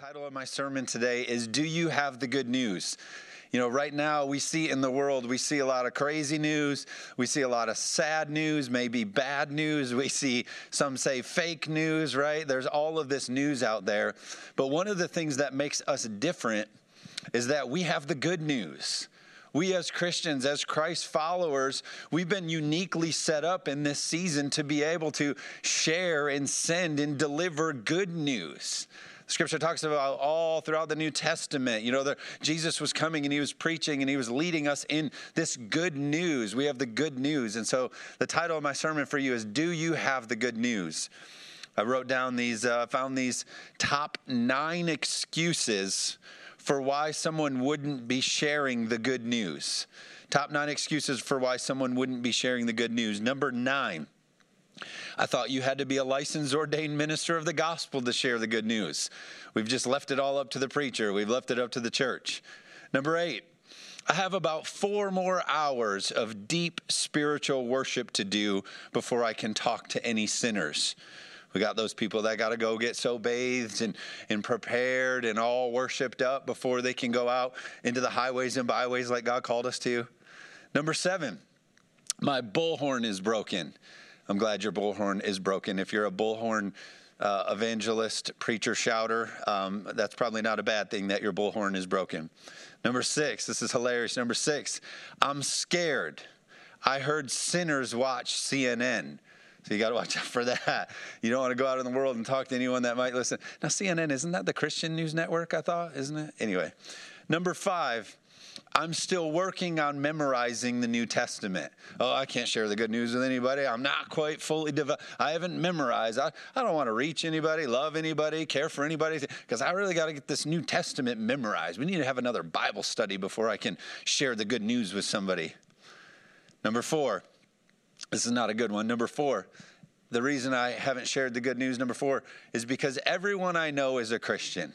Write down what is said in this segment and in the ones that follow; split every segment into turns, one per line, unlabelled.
title of my sermon today is Do You Have the Good News? You know, right now we see in the world, we see a lot of crazy news. We see a lot of sad news, maybe bad news. We see some say fake news, right? There's all of this news out there. But one of the things that makes us different is that we have the good news. We, as Christians, as Christ followers, we've been uniquely set up in this season to be able to share and send and deliver good news. Scripture talks about all throughout the New Testament. You know, the, Jesus was coming and he was preaching and he was leading us in this good news. We have the good news. And so the title of my sermon for you is Do You Have the Good News? I wrote down these, uh, found these top nine excuses for why someone wouldn't be sharing the good news. Top nine excuses for why someone wouldn't be sharing the good news. Number nine, I thought you had to be a licensed ordained minister of the gospel to share the good news. We've just left it all up to the preacher, we've left it up to the church. Number eight, I have about four more hours of deep spiritual worship to do before I can talk to any sinners. We got those people that got to go get so bathed and, and prepared and all worshiped up before they can go out into the highways and byways like God called us to. Number seven, my bullhorn is broken. I'm glad your bullhorn is broken. If you're a bullhorn uh, evangelist, preacher, shouter, um, that's probably not a bad thing that your bullhorn is broken. Number six, this is hilarious. Number six, I'm scared. I heard sinners watch CNN. So you got to watch out for that. You don't want to go out in the world and talk to anyone that might listen. Now, CNN, isn't that the Christian news network? I thought, isn't it? Anyway, number five, I'm still working on memorizing the New Testament. Oh, I can't share the good news with anybody. I'm not quite fully developed. I haven't memorized. I, I don't want to reach anybody, love anybody, care for anybody, because I really got to get this New Testament memorized. We need to have another Bible study before I can share the good news with somebody. Number four, this is not a good one. Number four, the reason I haven't shared the good news, number four, is because everyone I know is a Christian.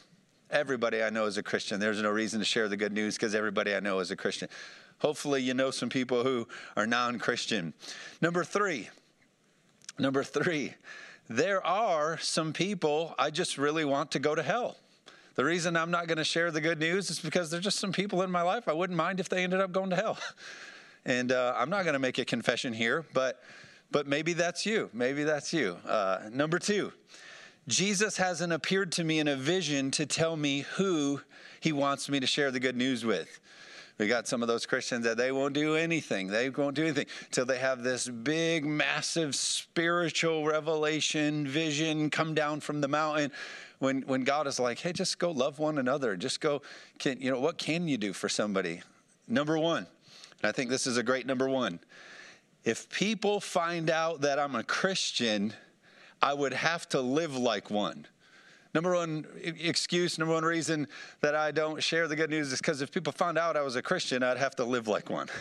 Everybody I know is a Christian. There's no reason to share the good news because everybody I know is a Christian. Hopefully, you know some people who are non Christian. Number three, number three, there are some people I just really want to go to hell. The reason I'm not going to share the good news is because there's just some people in my life I wouldn't mind if they ended up going to hell. And uh, I'm not going to make a confession here, but but maybe that's you. Maybe that's you. Uh, number two, Jesus hasn't appeared to me in a vision to tell me who he wants me to share the good news with. We got some of those Christians that they won't do anything. They won't do anything till they have this big, massive spiritual revelation, vision come down from the mountain. When, when God is like, hey, just go love one another. Just go, can, you know, what can you do for somebody? Number one, and I think this is a great number one. If people find out that I'm a Christian, I would have to live like one. Number one excuse, number one reason that I don't share the good news is because if people found out I was a Christian, I'd have to live like one.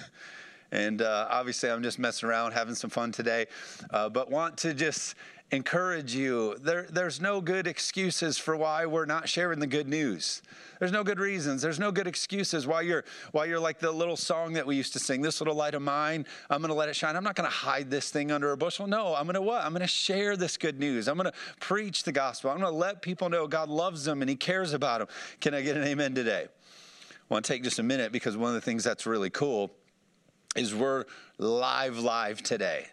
And uh, obviously, I'm just messing around, having some fun today, uh, but want to just encourage you. There, there's no good excuses for why we're not sharing the good news. There's no good reasons. There's no good excuses why you're why you're like the little song that we used to sing. This little light of mine, I'm going to let it shine. I'm not going to hide this thing under a bushel. No, I'm going to what? I'm going to share this good news. I'm going to preach the gospel. I'm going to let people know God loves them and He cares about them. Can I get an amen today? I want to take just a minute because one of the things that's really cool is we're live live today.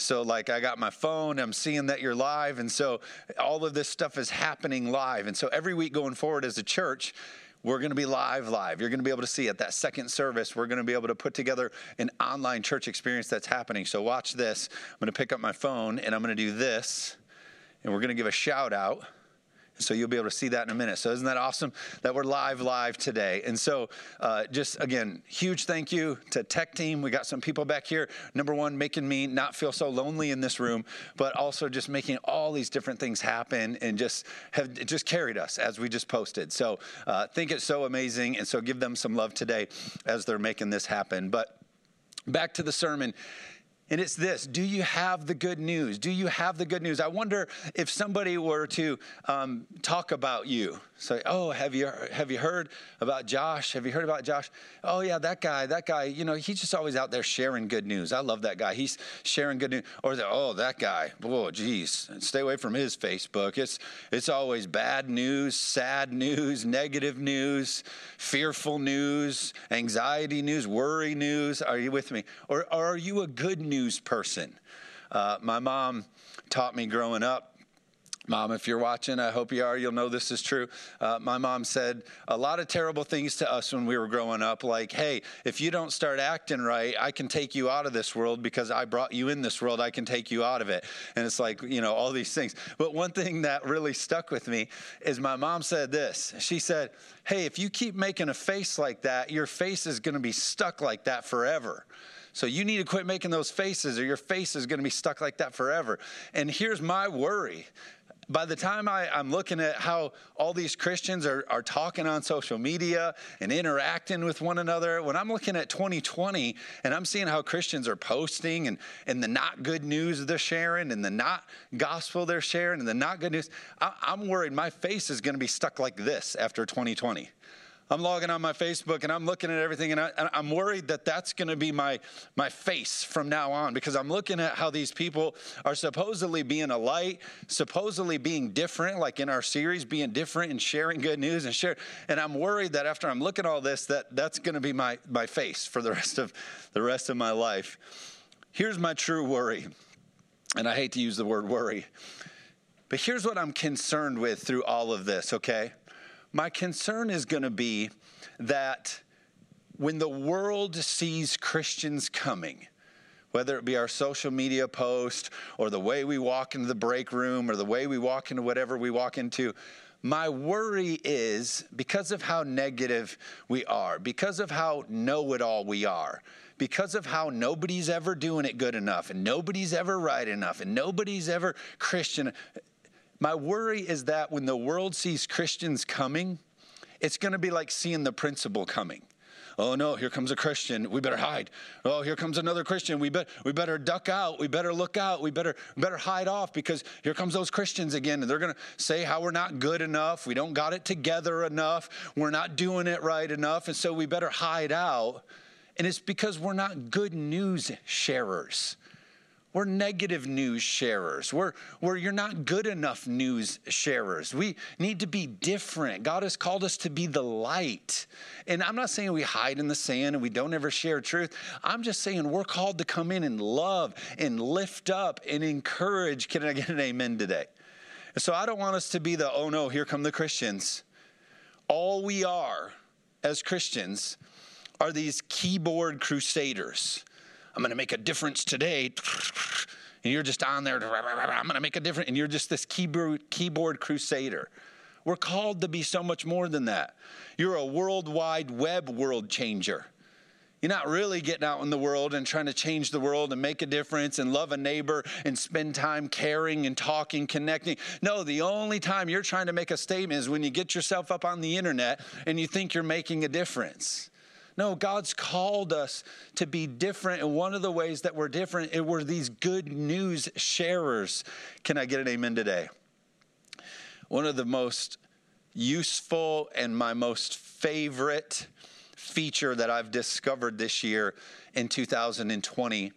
So, like, I got my phone, I'm seeing that you're live. And so, all of this stuff is happening live. And so, every week going forward as a church, we're going to be live live you're going to be able to see at that second service we're going to be able to put together an online church experience that's happening so watch this i'm going to pick up my phone and i'm going to do this and we're going to give a shout out so you'll be able to see that in a minute. So isn't that awesome that we're live live today? And so uh, just again, huge thank you to tech team. We got some people back here. Number one, making me not feel so lonely in this room, but also just making all these different things happen and just have just carried us as we just posted. So uh, think it's so amazing, and so give them some love today as they're making this happen. But back to the sermon And it's this Do you have the good news? Do you have the good news? I wonder if somebody were to um, talk about you. Say, oh, have you, have you heard about Josh? Have you heard about Josh? Oh, yeah, that guy, that guy, you know, he's just always out there sharing good news. I love that guy. He's sharing good news. Or, oh, that guy, oh, geez, stay away from his Facebook. It's, it's always bad news, sad news, negative news, fearful news, anxiety news, worry news. Are you with me? Or, or are you a good news? News person. Uh, my mom taught me growing up. Mom, if you're watching, I hope you are. You'll know this is true. Uh, my mom said a lot of terrible things to us when we were growing up, like, hey, if you don't start acting right, I can take you out of this world because I brought you in this world. I can take you out of it. And it's like, you know, all these things. But one thing that really stuck with me is my mom said this. She said, hey, if you keep making a face like that, your face is going to be stuck like that forever. So you need to quit making those faces, or your face is going to be stuck like that forever. And here's my worry. By the time I, am looking at how all these Christians are, are talking on social media and interacting with one another, when I'm looking at 2020 and I'm seeing how Christians are posting and, and the not good news they're sharing and the not gospel they're sharing and the not good news, I, I'm worried my face is going to be stuck like this after 2020. I'm logging on my Facebook and I'm looking at everything, and, I, am worried that that's going to be my my face from now on because I'm looking at how these people are supposedly being a light, supposedly being different, like in our series, being different and sharing good news and share. And I'm worried that after I'm looking at all this, that that's going to be my my face for the rest of the rest of my life. Here's my true worry, and I hate to use the word worry, but here's what I'm concerned with through all of this. Okay my concern is going to be that when the world sees Christians coming, whether it be our social media post or the way we walk into the break room or the way we walk into whatever we walk into, my worry is because of how negative we are, because of how know it all we are, because of how nobody's ever doing it good enough and nobody's ever right enough and nobody's ever Christian. My worry is that when the world sees Christians coming, it's going to be like seeing the principal coming. Oh no, here comes a Christian. We better hide. Oh, here comes another Christian. We, be, we better duck out. We better look out. We better, better hide off because here comes those Christians again. And they're going to say how we're not good enough. We don't got it together enough. We're not doing it right enough. And so we better hide out. And it's because we're not good news sharers. We're negative news sharers. We're, we're you're not good enough news sharers. We need to be different. God has called us to be the light. And I'm not saying we hide in the sand and we don't ever share truth. I'm just saying we're called to come in and love and lift up and encourage. Can I get an amen today? so I don't want us to be the, oh no, here come the Christians. All we are as Christians are these keyboard crusaders I'm going to make a difference today. And you're just on there, I'm going to make a difference. And you're just this keyboard, keyboard crusader. We're called to be so much more than that. You're a worldwide web world changer. You're not really getting out in the world and trying to change the world and make a difference and love a neighbor and spend time caring and talking, connecting. No, the only time you're trying to make a statement is when you get yourself up on the internet and you think you're making a difference. No, God's called us to be different. And one of the ways that we're different, is we're these good news sharers. Can I get an amen today? One of the most useful and my most favorite feature that I've discovered this year in 2020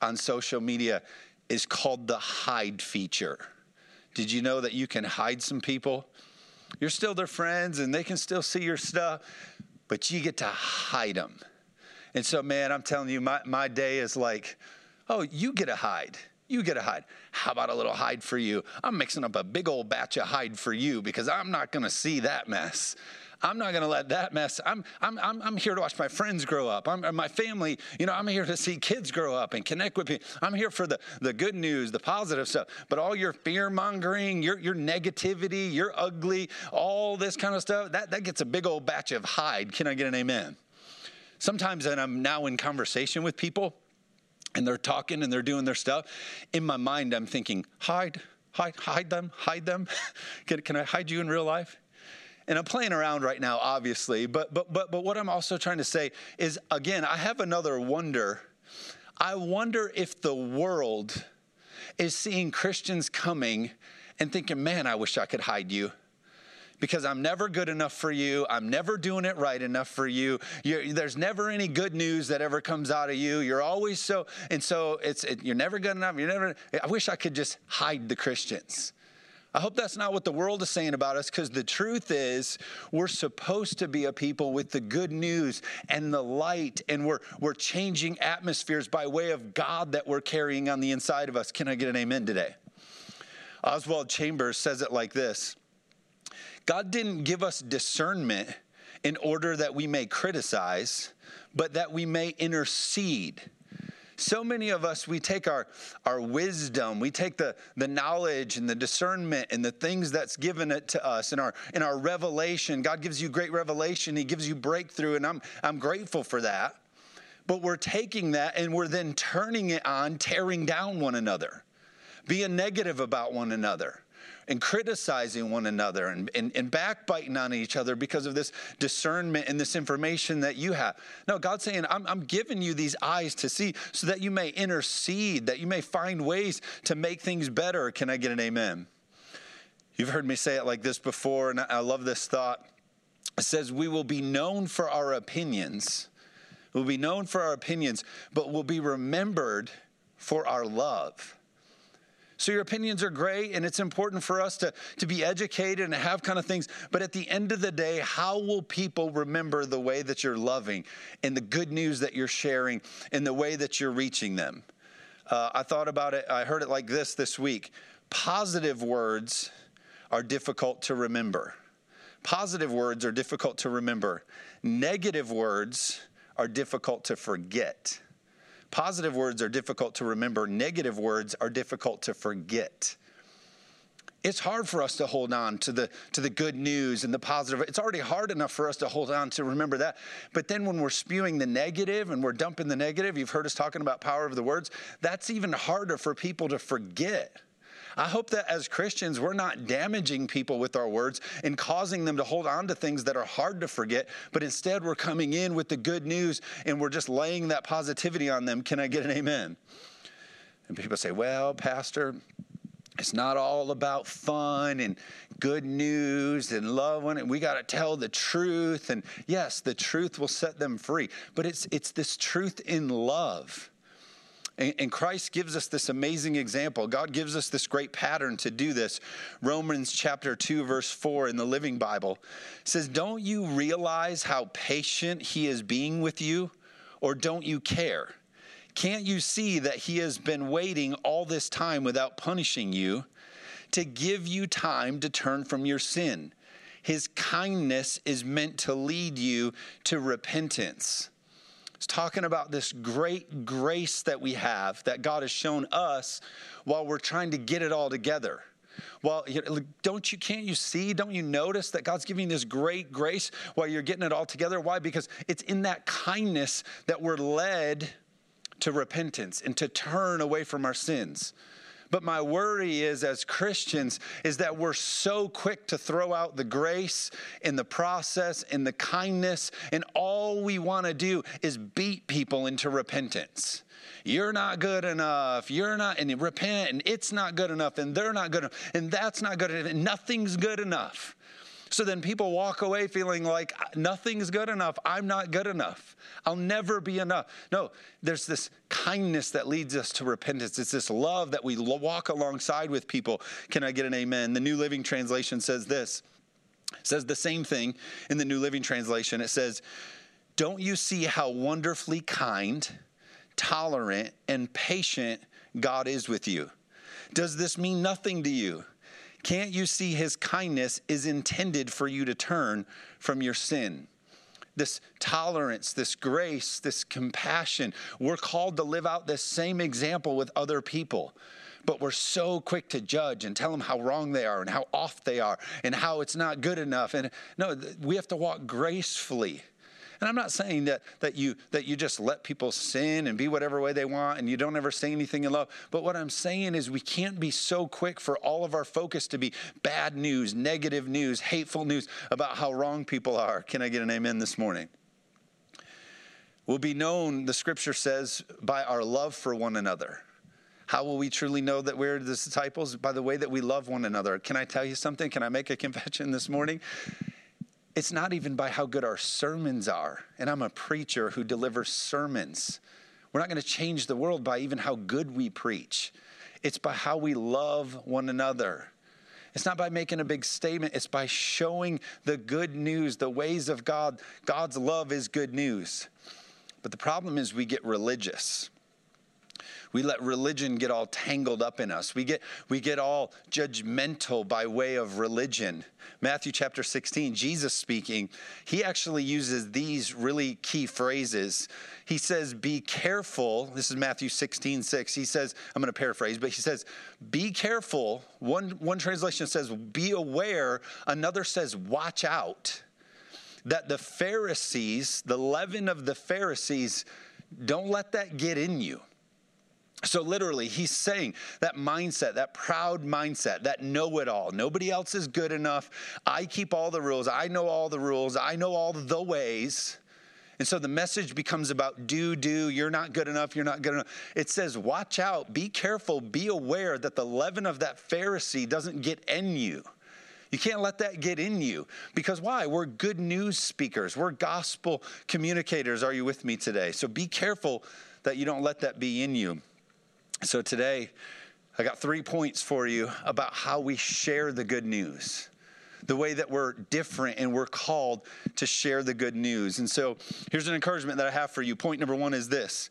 on social media is called the hide feature. Did you know that you can hide some people? You're still their friends and they can still see your stuff, but you get to hide them. And so, man, I'm telling you, my, my day is like, oh, you get a hide. You get a hide. How about a little hide for you? I'm mixing up a big old batch of hide for you because I'm not going to see that mess. I'm not going to let that mess. I'm, I'm, I'm, I'm here to watch my friends grow up. I'm, my family, you know, I'm here to see kids grow up and connect with people. I'm here for the, the good news, the positive stuff. But all your fear mongering, your, your negativity, your ugly, all this kind of stuff, that, that gets a big old batch of hide. Can I get an amen? Sometimes, and I'm now in conversation with people, and they're talking and they're doing their stuff. In my mind, I'm thinking, hide, hide, hide them, hide them. can, can I hide you in real life? And I'm playing around right now, obviously, but but but but what I'm also trying to say is again, I have another wonder. I wonder if the world is seeing Christians coming and thinking, man, I wish I could hide you because I'm never good enough for you. I'm never doing it right enough for you. You're, there's never any good news that ever comes out of you. You're always so, and so it's it, you're never good enough. You're never. I wish I could just hide the Christians. I hope that's not what the world is saying about us because the truth is we're supposed to be a people with the good news and the light, and we're, we're changing atmospheres by way of God that we're carrying on the inside of us. Can I get an amen today? Oswald Chambers says it like this God didn't give us discernment in order that we may criticize, but that we may intercede. So many of us, we take our, our wisdom, we take the, the knowledge and the discernment and the things that's given it to us in our, in our revelation. God gives you great revelation, He gives you breakthrough, and I'm, I'm grateful for that. But we're taking that and we're then turning it on, tearing down one another, being negative about one another and criticizing one another and, and, and backbiting on each other because of this discernment and this information that you have. No, God's saying, I'm, I'm giving you these eyes to see so that you may intercede, that you may find ways to make things better. Can I get an amen? You've heard me say it like this before, and I love this thought. It says, We will be known for our opinions. We'll be known for our opinions, but we'll be remembered for our love. So your opinions are great, and it's important for us to, to be educated and have kind of things. But at the end of the day, how will people remember the way that you're loving and the good news that you're sharing and the way that you're reaching them? Uh, I thought about it, I heard it like this this week. Positive words are difficult to remember. Positive words are difficult to remember. Negative words are difficult to forget. Positive words are difficult to remember, negative words are difficult to forget. It's hard for us to hold on to the to the good news and the positive. It's already hard enough for us to hold on to remember that. But then when we're spewing the negative and we're dumping the negative, you've heard us talking about power of the words, that's even harder for people to forget. I hope that as Christians, we're not damaging people with our words and causing them to hold on to things that are hard to forget, but instead we're coming in with the good news and we're just laying that positivity on them. Can I get an amen? And people say, well, Pastor, it's not all about fun and good news and love it. We got to tell the truth. And yes, the truth will set them free. But it's it's this truth in love. And, Christ gives us this amazing example. God gives us this great pattern to do this. Romans chapter 2, verse 4 in the Living Bible says, Don't you realize how patient He is being with you? Or don't you care? Can't you see that He has been waiting all this time without punishing you to give you time to turn from your sin? His kindness is meant to lead you to repentance. It's talking about this great grace that we have that God has shown us while we're trying to get it all together. Well, don't you can't you see? Don't you notice that God's giving this great grace while you're getting it all together? Why? Because it's in that kindness that we're led to repentance and to turn away from our sins. But my worry is, as Christians, is that we're so quick to throw out the grace in the process and the kindness, and all we want to do is beat people into repentance. You're not good enough. You're not, and repent, and it's not good enough, and they're not good enough, and that's not good enough, and nothing's good enough. So then people walk away feeling like nothing's good enough. I'm not good enough. I'll never be enough. No, there's this kindness that leads us to repentance. It's this love that we walk alongside with people. Can I get an amen? The New Living Translation says this. Says the same thing in the New Living Translation. It says, "Don't you see how wonderfully kind, tolerant, and patient God is with you?" Does this mean nothing to you? Can't you see his kindness is intended for you to turn from your sin? This tolerance, this grace, this compassion, we're called to live out this same example with other people. But we're so quick to judge and tell them how wrong they are and how off they are and how it's not good enough. And no, we have to walk gracefully and I'm not saying that, that, you, that you just let people sin and be whatever way they want and you don't ever say anything in love. But what I'm saying is we can't be so quick for all of our focus to be bad news, negative news, hateful news about how wrong people are. Can I get an amen this morning? will be known, the scripture says, by our love for one another. How will we truly know that we're the disciples? By the way that we love one another. Can I tell you something? Can I make a confession this morning? It's not even by how good our sermons are. And I'm a preacher who delivers sermons. We're not going to change the world by even how good we preach. It's by how we love one another. It's not by making a big statement, it's by showing the good news, the ways of God. God's love is good news. But the problem is we get religious. We let religion get all tangled up in us. We get, we get all judgmental by way of religion. Matthew chapter 16, Jesus speaking, he actually uses these really key phrases. He says, Be careful. This is Matthew 16, 6. He says, I'm going to paraphrase, but he says, Be careful. One, one translation says, Be aware. Another says, Watch out. That the Pharisees, the leaven of the Pharisees, don't let that get in you. So, literally, he's saying that mindset, that proud mindset, that know it all. Nobody else is good enough. I keep all the rules. I know all the rules. I know all the ways. And so the message becomes about do, do, you're not good enough, you're not good enough. It says, watch out, be careful, be aware that the leaven of that Pharisee doesn't get in you. You can't let that get in you. Because why? We're good news speakers, we're gospel communicators. Are you with me today? So be careful that you don't let that be in you. So today, I got three points for you about how we share the good news, the way that we're different and we're called to share the good news. And so here's an encouragement that I have for you. Point number one is this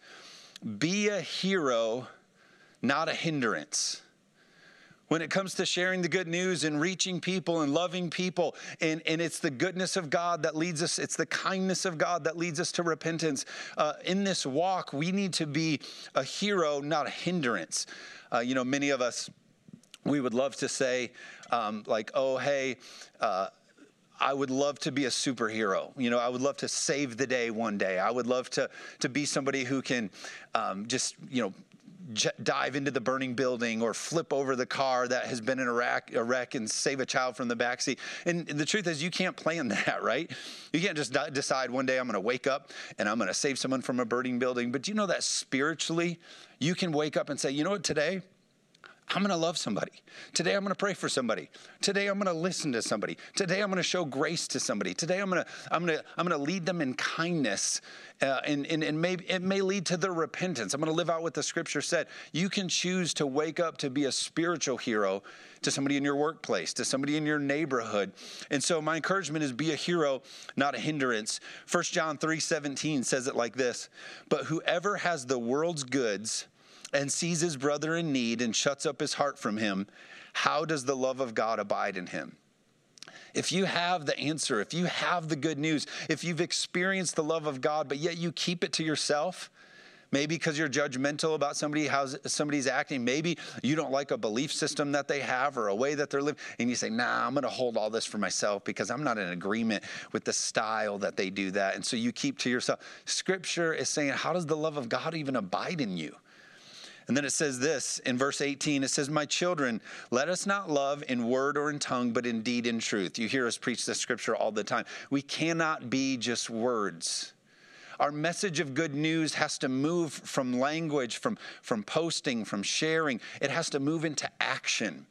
be a hero, not a hindrance when it comes to sharing the good news and reaching people and loving people. And, and it's the goodness of God that leads us, it's the kindness of God that leads us to repentance. Uh, in this walk, we need to be a hero, not a hindrance. Uh, you know, many of us, we would love to say, um, like, oh, hey, uh, I would love to be a superhero. You know, I would love to save the day one day. I would love to to be somebody who can um, just you know j- dive into the burning building or flip over the car that has been in a wreck, a wreck and save a child from the backseat. And the truth is, you can't plan that, right? You can't just decide one day I'm going to wake up and I'm going to save someone from a burning building. But do you know that spiritually, you can wake up and say, you know what, today, I'm going to love somebody. Today I'm going to pray for somebody. Today I'm going to listen to somebody. Today I'm going to show grace to somebody. Today I'm going to I'm going to I'm going to lead them in kindness, uh, and and and maybe it may lead to their repentance. I'm going to live out what the Scripture said. You can choose to wake up to be a spiritual hero to somebody in your workplace, to somebody in your neighborhood. And so my encouragement is be a hero, not a hindrance. 1 John 3:17 says it like this: "But whoever has the world's goods." And sees his brother in need and shuts up his heart from him, how does the love of God abide in him? If you have the answer, if you have the good news, if you've experienced the love of God, but yet you keep it to yourself, maybe because you're judgmental about somebody how somebody's acting maybe you don't like a belief system that they have or a way that they're living and you say nah i'm going to hold all this for myself because i'm not in agreement with the style that they do that. And so you keep to yourself. Scripture is saying how does the love of god even abide in you and then it says this in verse 18 it says, My children, let us not love in word or in tongue, but in deed and truth. You hear us preach this scripture all the time. We cannot be just words. Our message of good news has to move from language, from, from posting, from sharing. It has to move into action.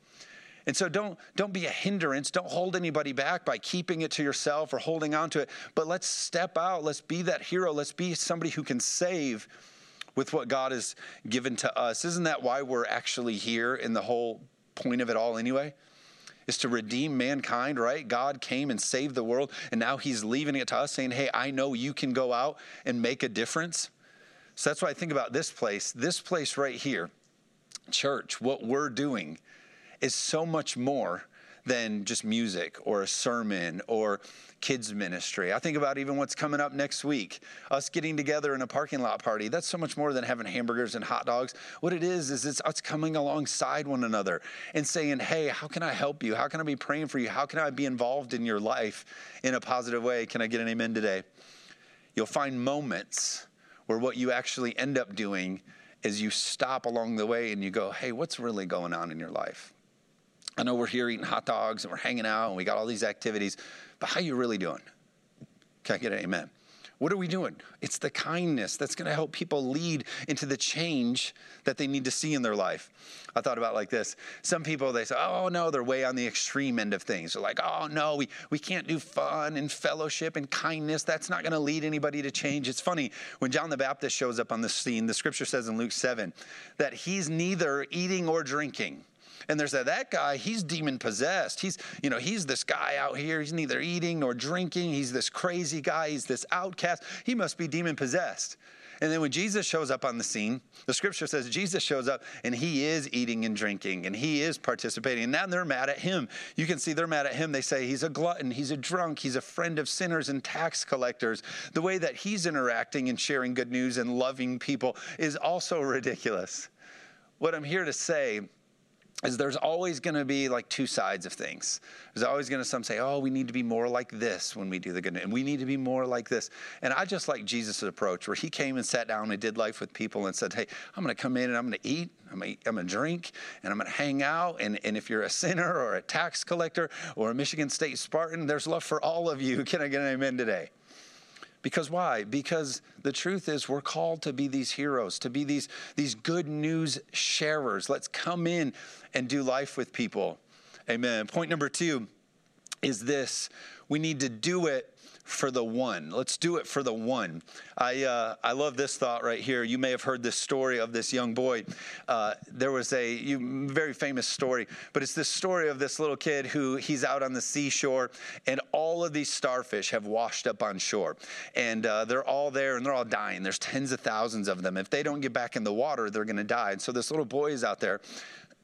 And so don't don't be a hindrance. Don't hold anybody back by keeping it to yourself or holding on to it. But let's step out. Let's be that hero. Let's be somebody who can save with what God has given to us. Isn't that why we're actually here in the whole point of it all anyway? Is to redeem mankind, right? God came and saved the world, and now He's leaving it to us, saying, Hey, I know you can go out and make a difference. So that's why I think about this place. This place right here, church, what we're doing is so much more than just music or a sermon or kids ministry. I think about even what's coming up next week. Us getting together in a parking lot party. That's so much more than having hamburgers and hot dogs. What it is is it's us coming alongside one another and saying, "Hey, how can I help you? How can I be praying for you? How can I be involved in your life in a positive way?" Can I get an amen today? You'll find moments where what you actually end up doing is you stop along the way and you go, "Hey, what's really going on in your life?" I know we're here eating hot dogs and we're hanging out and we got all these activities, but how you really doing? Can I get an amen? What are we doing? It's the kindness that's going to help people lead into the change that they need to see in their life. I thought about like this. Some people they say, "Oh no, they're way on the extreme end of things." They're like, "Oh no, we we can't do fun and fellowship and kindness. That's not going to lead anybody to change." It's funny when John the Baptist shows up on the scene. The scripture says in Luke 7 that he's neither eating or drinking. And there's that, that guy, he's demon possessed. He's, you know, he's this guy out here. He's neither eating nor drinking. He's this crazy guy. He's this outcast. He must be demon possessed. And then when Jesus shows up on the scene, the scripture says Jesus shows up and he is eating and drinking and he is participating. And now they're mad at him. You can see they're mad at him. They say he's a glutton, he's a drunk, he's a friend of sinners and tax collectors. The way that he's interacting and sharing good news and loving people is also ridiculous. What I'm here to say is there's always going to be like two sides of things. There's always going to some say, "Oh, we need to be more like this when we do the good, and we need to be more like this." And I just like Jesus' approach, where he came and sat down and did life with people and said, "Hey, I'm going to come in and I'm going to eat, I'm going to drink, and I'm going to hang out. And, and if you're a sinner or a tax collector or a Michigan State Spartan, there's love for all of you. Can I get an amen today?" Because why? Because the truth is we're called to be these heroes, to be these, these good news sharers. Let's come in and do life with people. Amen. Point number two is this we need to do it for the one. Let's do it for the one. I, uh, I love this thought right here. You may have heard this story of this young boy. Uh, there was a you, very famous story, but it's this story of this little kid who he's out on the seashore, and all of these starfish have washed up on shore. And uh, they're all there and they're all dying. There's tens of thousands of them. If they don't get back in the water, they're going to die. And so this little boy is out there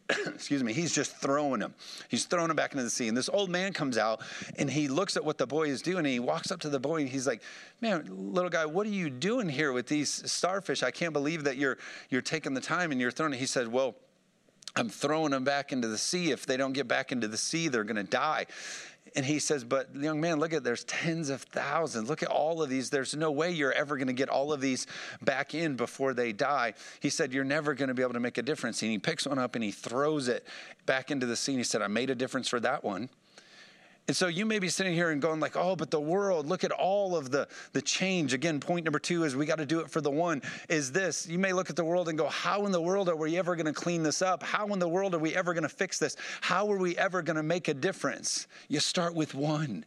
excuse me, he's just throwing him. He's throwing him back into the sea. And this old man comes out and he looks at what the boy is doing and he walks up to the boy and he's like, Man, little guy, what are you doing here with these starfish? I can't believe that you're you're taking the time and you're throwing it. He said, Well, I'm throwing them back into the sea. If they don't get back into the sea, they're going to die. And he says, But young man, look at there's tens of thousands. Look at all of these. There's no way you're ever going to get all of these back in before they die. He said, You're never going to be able to make a difference. And he picks one up and he throws it back into the sea. He said, I made a difference for that one. And so you may be sitting here and going like, oh, but the world, look at all of the, the change. Again, point number two is we got to do it for the one is this. You may look at the world and go, how in the world are we ever going to clean this up? How in the world are we ever going to fix this? How are we ever going to make a difference? You start with one.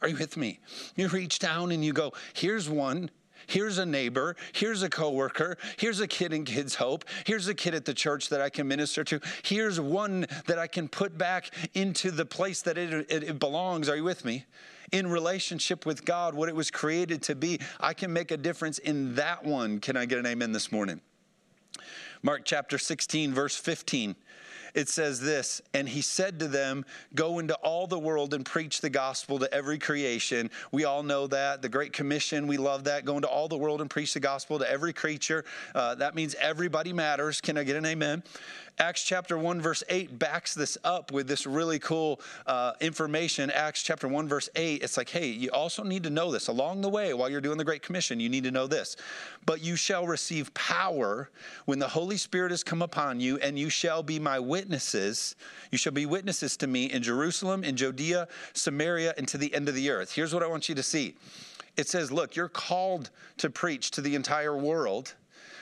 Are you with me? You reach down and you go, here's one Here's a neighbor. Here's a coworker. Here's a kid in Kids Hope. Here's a kid at the church that I can minister to. Here's one that I can put back into the place that it, it, it belongs. Are you with me? In relationship with God, what it was created to be. I can make a difference in that one. Can I get an amen this morning? Mark chapter 16, verse 15 it says this And he said to them, Go into all the world and preach the gospel to every creation. We all know that. The Great Commission, we love that. Go into all the world and preach the gospel to every creature. Uh, that means everybody matters. Can I get an amen? Acts chapter 1, verse 8 backs this up with this really cool uh, information. Acts chapter 1, verse 8, it's like, hey, you also need to know this along the way while you're doing the Great Commission. You need to know this. But you shall receive power when the Holy Spirit has come upon you, and you shall be my witnesses. You shall be witnesses to me in Jerusalem, in Judea, Samaria, and to the end of the earth. Here's what I want you to see it says, look, you're called to preach to the entire world.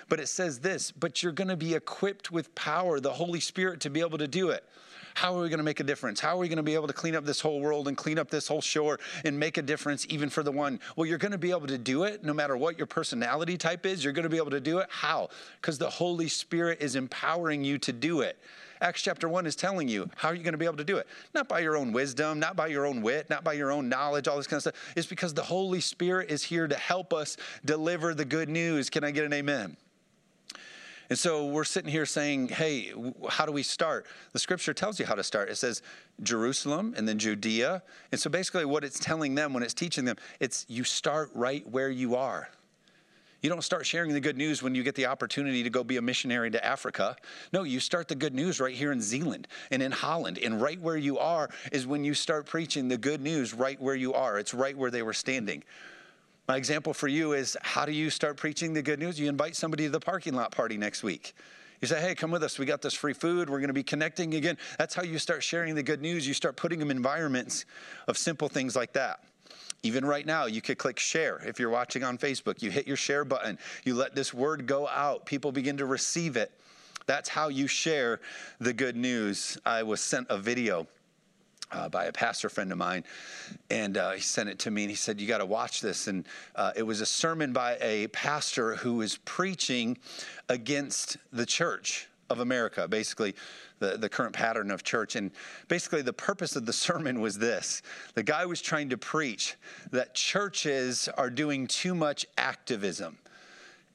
But it says this, but you're going to be equipped with power, the Holy Spirit, to be able to do it. How are we going to make a difference? How are we going to be able to clean up this whole world and clean up this whole shore and make a difference even for the one? Well, you're going to be able to do it no matter what your personality type is. You're going to be able to do it. How? Because the Holy Spirit is empowering you to do it. Acts chapter 1 is telling you how are you going to be able to do it? Not by your own wisdom, not by your own wit, not by your own knowledge, all this kind of stuff. It's because the Holy Spirit is here to help us deliver the good news. Can I get an amen? And so we're sitting here saying, hey, how do we start? The scripture tells you how to start. It says Jerusalem and then Judea. And so basically, what it's telling them when it's teaching them, it's you start right where you are. You don't start sharing the good news when you get the opportunity to go be a missionary to Africa. No, you start the good news right here in Zeeland and in Holland. And right where you are is when you start preaching the good news right where you are. It's right where they were standing. My example for you is how do you start preaching the good news? You invite somebody to the parking lot party next week. You say, hey, come with us. We got this free food. We're going to be connecting again. That's how you start sharing the good news. You start putting them in environments of simple things like that. Even right now, you could click share. If you're watching on Facebook, you hit your share button, you let this word go out, people begin to receive it. That's how you share the good news. I was sent a video. Uh, by a pastor friend of mine, and uh, he sent it to me, and he said, "You got to watch this." And uh, it was a sermon by a pastor who was preaching against the church of America, basically the, the current pattern of church. And basically, the purpose of the sermon was this the guy was trying to preach that churches are doing too much activism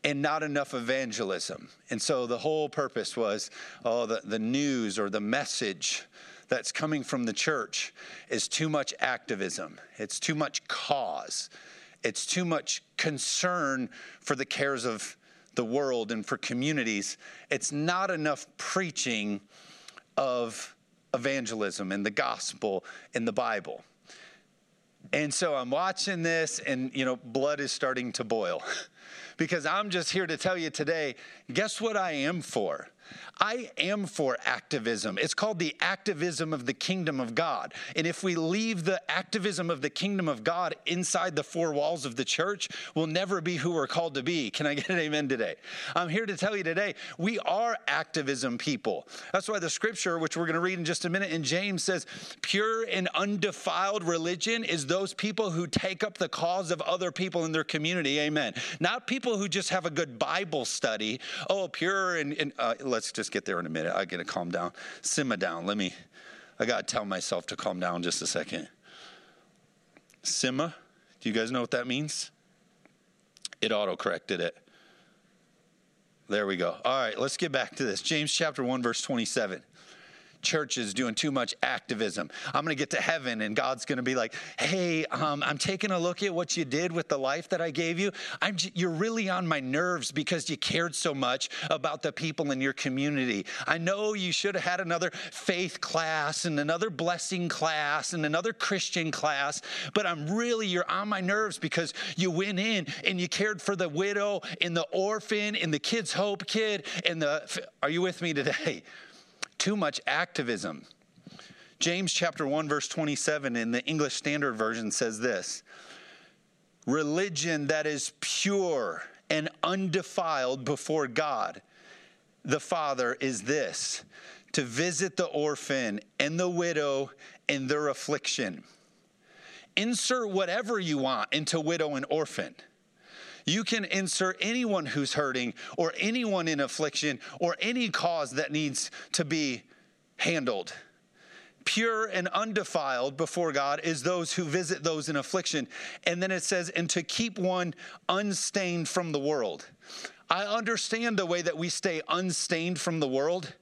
and not enough evangelism. And so the whole purpose was oh, the, the news or the message that's coming from the church is too much activism, it's too much cause, it's too much concern for the cares of the world and for communities. It's not enough preaching of evangelism and the gospel in the Bible. And so I'm watching this, and you know, blood is starting to boil because I'm just here to tell you today guess what I am for? I am for activism. It's called the activism of the kingdom of God. And if we leave the activism of the kingdom of God inside the four walls of the church, we'll never be who we're called to be. Can I get an amen today? I'm here to tell you today, we are activism people. That's why the scripture, which we're going to read in just a minute in James, says, pure and undefiled religion is those people who take up the cause of other people in their community. Amen. Not people who just have a good Bible study. Oh, pure and, and uh, let's just get there in a minute. I got to calm down. Simmer down. Let me, I got to tell myself to calm down just a second. Simmer, do you guys know what that means? It auto corrected it. There we go. All right, let's get back to this. James chapter 1, verse 27 churches doing too much activism. I'm going to get to heaven and God's going to be like, hey, um, I'm taking a look at what you did with the life that I gave you. I'm, you're really on my nerves because you cared so much about the people in your community. I know you should have had another faith class and another blessing class and another Christian class, but I'm really, you're on my nerves because you went in and you cared for the widow and the orphan and the Kids Hope kid and the, are you with me today? too much activism. James chapter 1 verse 27 in the English Standard Version says this. Religion that is pure and undefiled before God the Father is this to visit the orphan and the widow in their affliction. Insert whatever you want into widow and orphan. You can insert anyone who's hurting or anyone in affliction or any cause that needs to be handled. Pure and undefiled before God is those who visit those in affliction. And then it says, and to keep one unstained from the world. I understand the way that we stay unstained from the world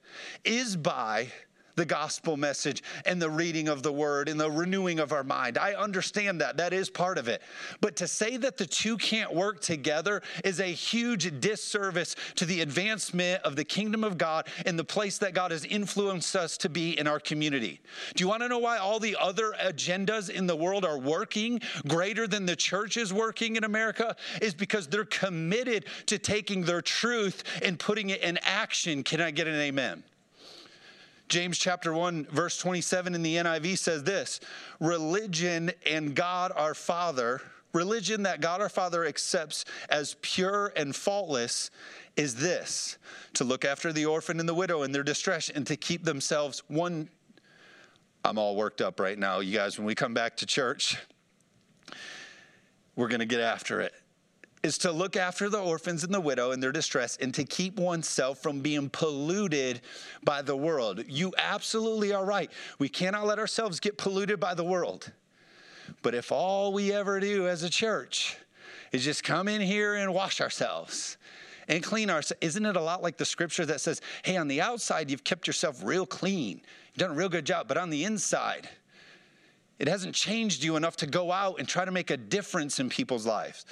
is by the gospel message and the reading of the word and the renewing of our mind. I understand that. That is part of it. But to say that the two can't work together is a huge disservice to the advancement of the kingdom of God and the place that God has influenced us to be in our community. Do you want to know why all the other agendas in the world are working greater than the church is working in America? Is because they're committed to taking their truth and putting it in action. Can I get an amen? James chapter 1 verse 27 in the NIV says this, religion and God our Father, religion that God our Father accepts as pure and faultless is this, to look after the orphan and the widow in their distress and to keep themselves one I'm all worked up right now. You guys when we come back to church, we're going to get after it is to look after the orphans and the widow in their distress and to keep oneself from being polluted by the world. You absolutely are right. We cannot let ourselves get polluted by the world. But if all we ever do as a church is just come in here and wash ourselves and clean ourselves, isn't it a lot like the scripture that says, hey, on the outside, you've kept yourself real clean, you've done a real good job, but on the inside, it hasn't changed you enough to go out and try to make a difference in people's lives.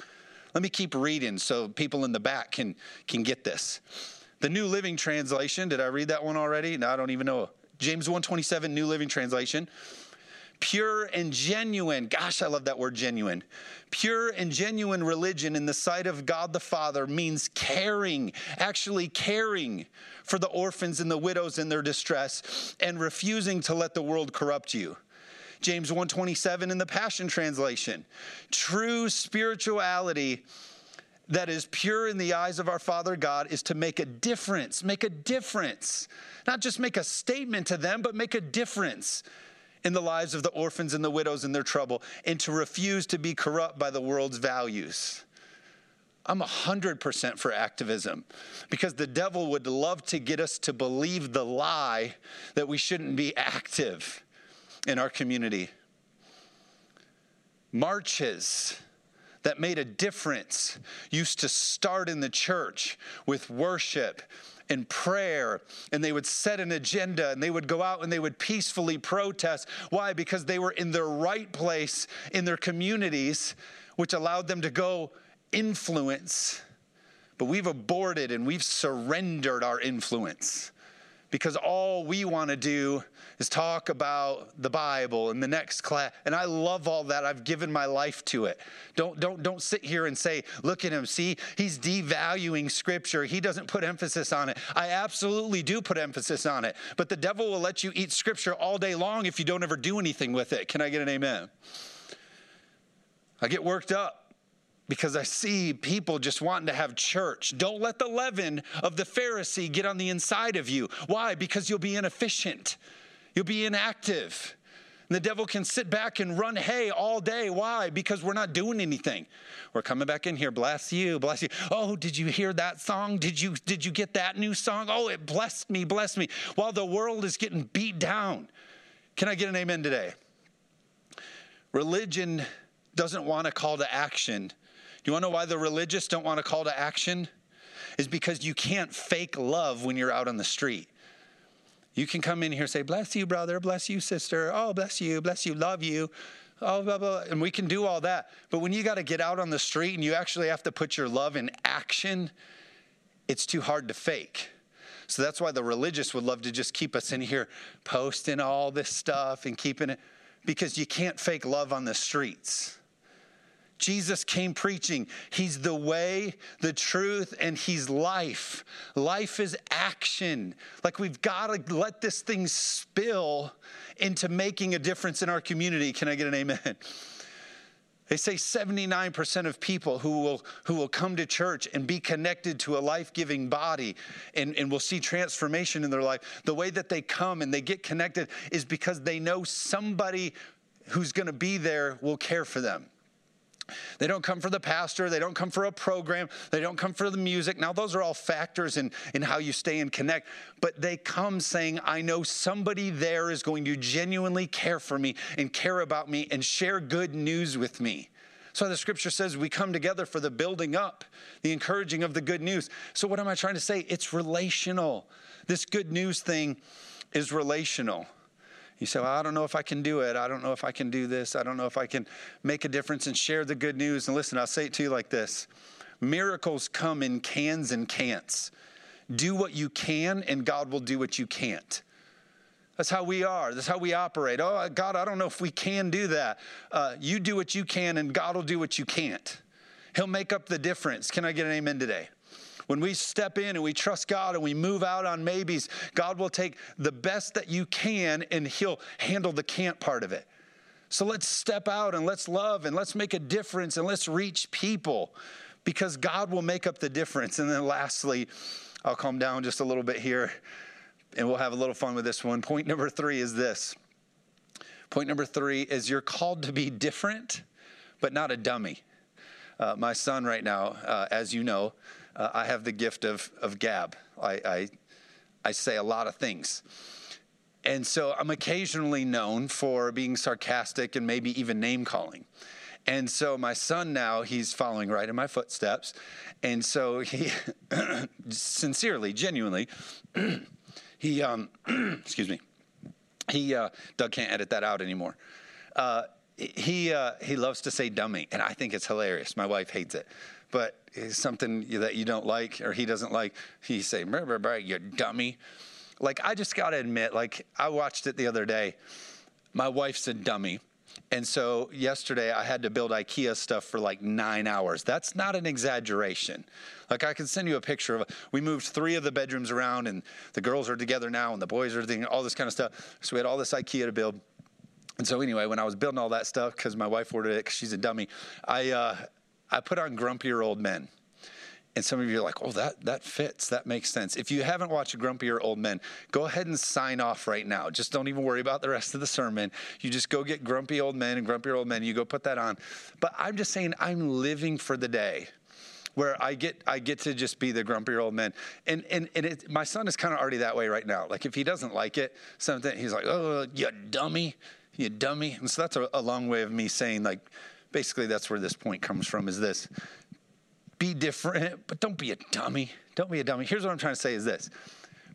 Let me keep reading so people in the back can, can get this. The New Living Translation, did I read that one already? No, I don't even know. James 127, New Living Translation. Pure and genuine, gosh, I love that word genuine. Pure and genuine religion in the sight of God the Father means caring, actually caring for the orphans and the widows in their distress and refusing to let the world corrupt you. James 127 in the Passion Translation. True spirituality that is pure in the eyes of our Father God is to make a difference, make a difference. Not just make a statement to them, but make a difference in the lives of the orphans and the widows in their trouble, and to refuse to be corrupt by the world's values. I'm 100% for activism because the devil would love to get us to believe the lie that we shouldn't be active in our community. Marches that made a difference used to start in the church with worship and prayer, and they would set an agenda and they would go out and they would peacefully protest. Why? Because they were in their right place in their communities, which allowed them to go influence. But we've aborted and we've surrendered our influence because all we want to do is talk about the Bible in the next class. And I love all that. I've given my life to it. Don't, don't, don't sit here and say, look at him. See, he's devaluing scripture. He doesn't put emphasis on it. I absolutely do put emphasis on it. But the devil will let you eat scripture all day long if you don't ever do anything with it. Can I get an amen? I get worked up because I see people just wanting to have church. Don't let the leaven of the Pharisee get on the inside of you. Why? Because you'll be inefficient, you'll be inactive. And the devil can sit back and run hay all day. Why? Because we're not doing anything. We're coming back in here. Bless you, bless you. Oh, did you hear that song? Did you did you get that new song? Oh, it blessed me, blessed me. While the world is getting beat down. Can I get an amen today? Religion doesn't want a call to action Do you want to know why the religious don't want a call to action? Is because you can't fake love when you're out on the street. You can come in here and say, Bless you, brother, bless you, sister, oh, bless you, bless you, love you. Oh, blah, blah, and we can do all that. But when you got to get out on the street and you actually have to put your love in action, it's too hard to fake. So that's why the religious would love to just keep us in here posting all this stuff and keeping it, because you can't fake love on the streets. Jesus came preaching. He's the way, the truth, and He's life. Life is action. Like we've got to let this thing spill into making a difference in our community. Can I get an amen? They say 79% of people who will, who will come to church and be connected to a life giving body and, and will see transformation in their life, the way that they come and they get connected is because they know somebody who's going to be there will care for them. They don't come for the pastor. They don't come for a program. They don't come for the music. Now, those are all factors in, in how you stay and connect, but they come saying, I know somebody there is going to genuinely care for me and care about me and share good news with me. So the scripture says we come together for the building up, the encouraging of the good news. So, what am I trying to say? It's relational. This good news thing is relational. You say, well, I don't know if I can do it. I don't know if I can do this. I don't know if I can make a difference and share the good news. And listen, I'll say it to you like this miracles come in cans and can'ts. Do what you can, and God will do what you can't. That's how we are. That's how we operate. Oh, God, I don't know if we can do that. Uh, you do what you can, and God will do what you can't. He'll make up the difference. Can I get an amen today? When we step in and we trust God and we move out on maybes, God will take the best that you can and He'll handle the can't part of it. So let's step out and let's love and let's make a difference and let's reach people because God will make up the difference. And then lastly, I'll calm down just a little bit here and we'll have a little fun with this one. Point number three is this. Point number three is you're called to be different, but not a dummy. Uh, my son, right now, uh, as you know, uh, I have the gift of, of gab. I, I, I say a lot of things. And so I'm occasionally known for being sarcastic and maybe even name calling. And so my son now, he's following right in my footsteps. And so he, sincerely, genuinely, he, um, excuse me, he, uh, Doug can't edit that out anymore. Uh, he, uh, he loves to say dummy, and I think it's hilarious. My wife hates it but it's something that you don't like or he doesn't like, he say, you dummy. Like, I just got to admit, like, I watched it the other day. My wife's a dummy. And so yesterday I had to build IKEA stuff for like nine hours. That's not an exaggeration. Like I can send you a picture of. We moved three of the bedrooms around, and the girls are together now, and the boys are doing all this kind of stuff. So we had all this IKEA to build. And so anyway, when I was building all that stuff, because my wife ordered it because she's a dummy, I uh, I put on grumpier old men. And some of you are like, oh, that, that fits. That makes sense. If you haven't watched Grumpier Old Men, go ahead and sign off right now. Just don't even worry about the rest of the sermon. You just go get Grumpy Old Men and Grumpier Old Men. You go put that on. But I'm just saying, I'm living for the day where I get I get to just be the grumpier old man. And and and it, my son is kind of already that way right now. Like if he doesn't like it, something he's like, "Oh, you dummy, you dummy." And so that's a, a long way of me saying like, basically that's where this point comes from. Is this be different, but don't be a dummy. Don't be a dummy. Here's what I'm trying to say is this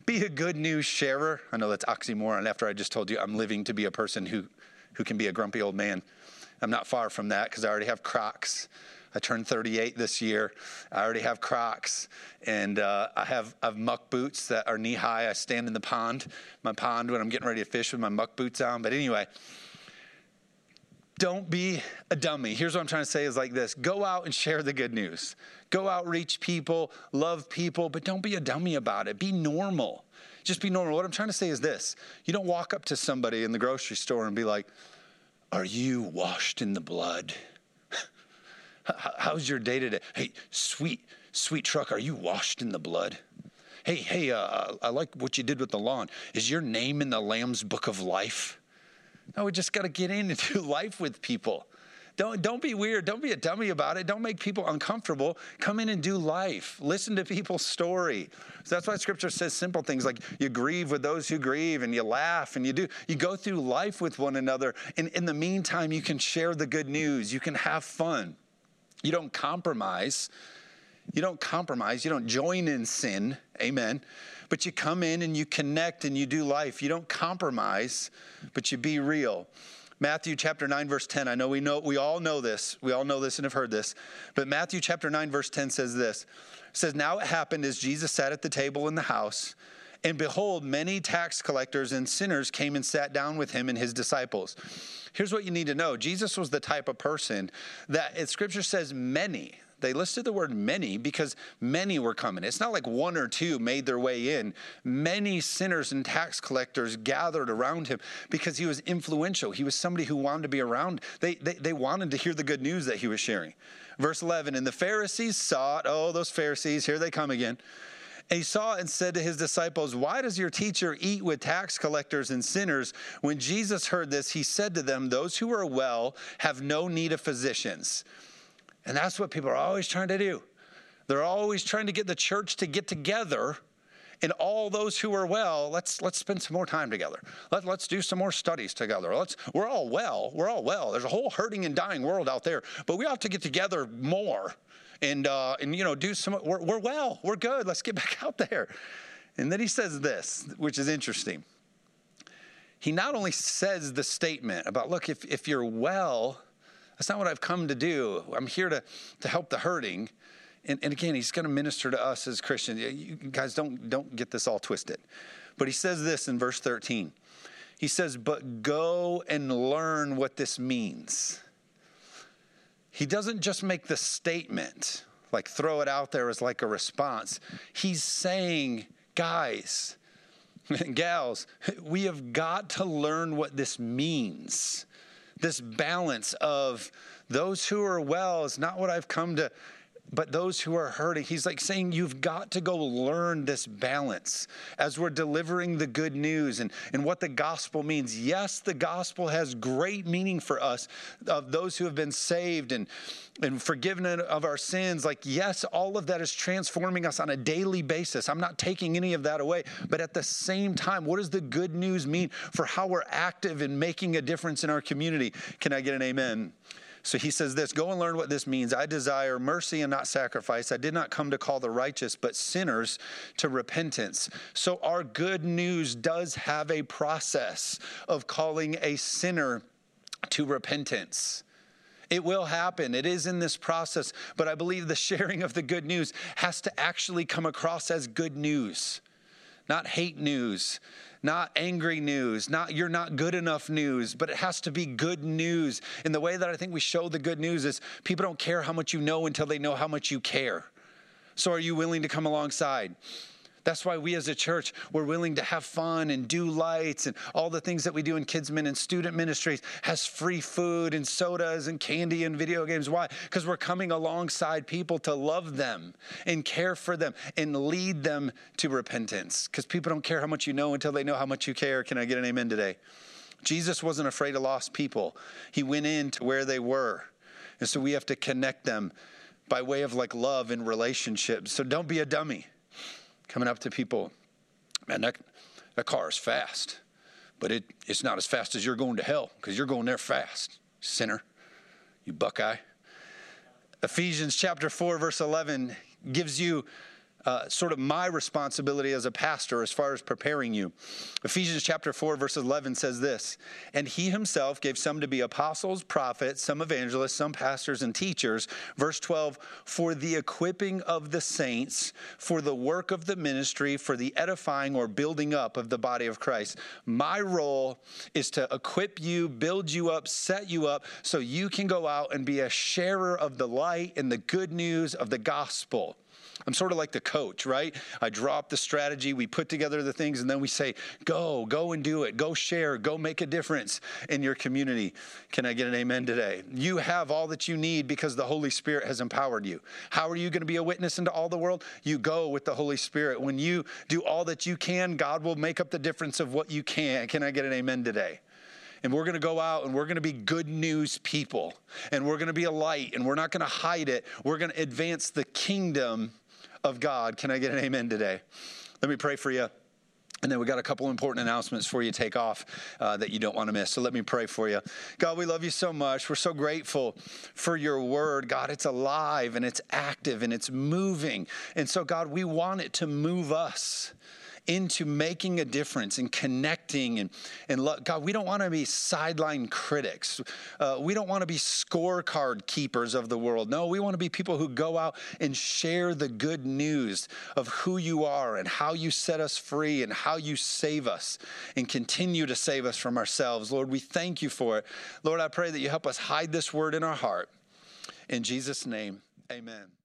be a good news sharer. I know that's oxymoron after I just told you I'm living to be a person who, who can be a grumpy old man. I'm not far from that because I already have Crocs. I turned 38 this year. I already have Crocs, and uh, I have I have muck boots that are knee high. I stand in the pond, my pond, when I'm getting ready to fish with my muck boots on. But anyway, don't be a dummy. Here's what I'm trying to say is like this go out and share the good news. Go out, reach people, love people, but don't be a dummy about it. Be normal. Just be normal. What I'm trying to say is this you don't walk up to somebody in the grocery store and be like, Are you washed in the blood? How's your day today? Hey, sweet, sweet truck, are you washed in the blood? Hey, hey, uh, I like what you did with the lawn. Is your name in the Lamb's book of life? No, we just got to get in and do life with people. Don't, don't be weird. Don't be a dummy about it. Don't make people uncomfortable. Come in and do life. Listen to people's story. So that's why scripture says simple things like you grieve with those who grieve and you laugh and you do. You go through life with one another. And in the meantime, you can share the good news. You can have fun. You don't compromise. You don't compromise. You don't join in sin. Amen. But you come in and you connect and you do life. You don't compromise, but you be real. Matthew chapter 9 verse 10. I know we know we all know this. We all know this and have heard this. But Matthew chapter 9 verse 10 says this. It says now it happened as Jesus sat at the table in the house and behold many tax collectors and sinners came and sat down with him and his disciples. Here's what you need to know. Jesus was the type of person that scripture says many they listed the word many because many were coming. It's not like one or two made their way in. Many sinners and tax collectors gathered around him because he was influential. He was somebody who wanted to be around. They, they, they wanted to hear the good news that he was sharing. Verse 11, and the Pharisees saw it. Oh, those Pharisees, here they come again. And he saw and said to his disciples, Why does your teacher eat with tax collectors and sinners? When Jesus heard this, he said to them, Those who are well have no need of physicians and that's what people are always trying to do. They're always trying to get the church to get together and all those who are well, let's let's spend some more time together. Let, let's do some more studies together. Let's we're all well. We're all well. There's a whole hurting and dying world out there, but we ought to get together more and uh, and you know do some. We're, we're well. We're good. Let's get back out there. And then he says this, which is interesting. He not only says the statement about look if if you're well that's not what I've come to do. I'm here to, to help the hurting. And, and again, he's going to minister to us as Christians. You guys, don't, don't get this all twisted. But he says this in verse 13. He says, But go and learn what this means. He doesn't just make the statement, like throw it out there as like a response. He's saying, guys, gals, we have got to learn what this means this balance of those who are well is not what I've come to but those who are hurting. He's like saying, You've got to go learn this balance as we're delivering the good news and, and what the gospel means. Yes, the gospel has great meaning for us, of those who have been saved and, and forgiven of our sins. Like, yes, all of that is transforming us on a daily basis. I'm not taking any of that away. But at the same time, what does the good news mean for how we're active in making a difference in our community? Can I get an amen? So he says this Go and learn what this means. I desire mercy and not sacrifice. I did not come to call the righteous, but sinners to repentance. So our good news does have a process of calling a sinner to repentance. It will happen. It is in this process. But I believe the sharing of the good news has to actually come across as good news, not hate news, not angry news, not you're not good enough news, but it has to be good news. And the way that I think we show the good news is people don't care how much you know until they know how much you care. So are you willing to come alongside? That's why we as a church, we're willing to have fun and do lights and all the things that we do in kids' min and student ministries has free food and sodas and candy and video games. Why? Because we're coming alongside people to love them and care for them and lead them to repentance. Because people don't care how much you know until they know how much you care. Can I get an amen today? Jesus wasn't afraid of lost people. He went in to where they were. And so we have to connect them by way of like love and relationships. So don't be a dummy coming up to people, man, that, that car is fast, but it, it's not as fast as you're going to hell because you're going there fast, sinner, you buckeye. Ephesians chapter 4, verse 11 gives you uh, sort of my responsibility as a pastor as far as preparing you. Ephesians chapter 4, verse 11 says this And he himself gave some to be apostles, prophets, some evangelists, some pastors, and teachers. Verse 12, for the equipping of the saints, for the work of the ministry, for the edifying or building up of the body of Christ. My role is to equip you, build you up, set you up so you can go out and be a sharer of the light and the good news of the gospel. I'm sort of like the coach, right? I drop the strategy, we put together the things, and then we say, go, go and do it. Go share, go make a difference in your community. Can I get an amen today? You have all that you need because the Holy Spirit has empowered you. How are you going to be a witness into all the world? You go with the Holy Spirit. When you do all that you can, God will make up the difference of what you can. Can I get an amen today? and we're going to go out and we're going to be good news people and we're going to be a light and we're not going to hide it. We're going to advance the kingdom of God. Can I get an amen today? Let me pray for you. And then we got a couple important announcements for you to take off uh, that you don't want to miss. So let me pray for you. God, we love you so much. We're so grateful for your word. God, it's alive and it's active and it's moving. And so, God, we want it to move us into making a difference and connecting and, and lo- God, we don't want to be sideline critics. Uh, we don't want to be scorecard keepers of the world. No, we want to be people who go out and share the good news of who you are and how you set us free and how you save us and continue to save us from ourselves. Lord, we thank you for it. Lord, I pray that you help us hide this word in our heart. In Jesus' name, amen.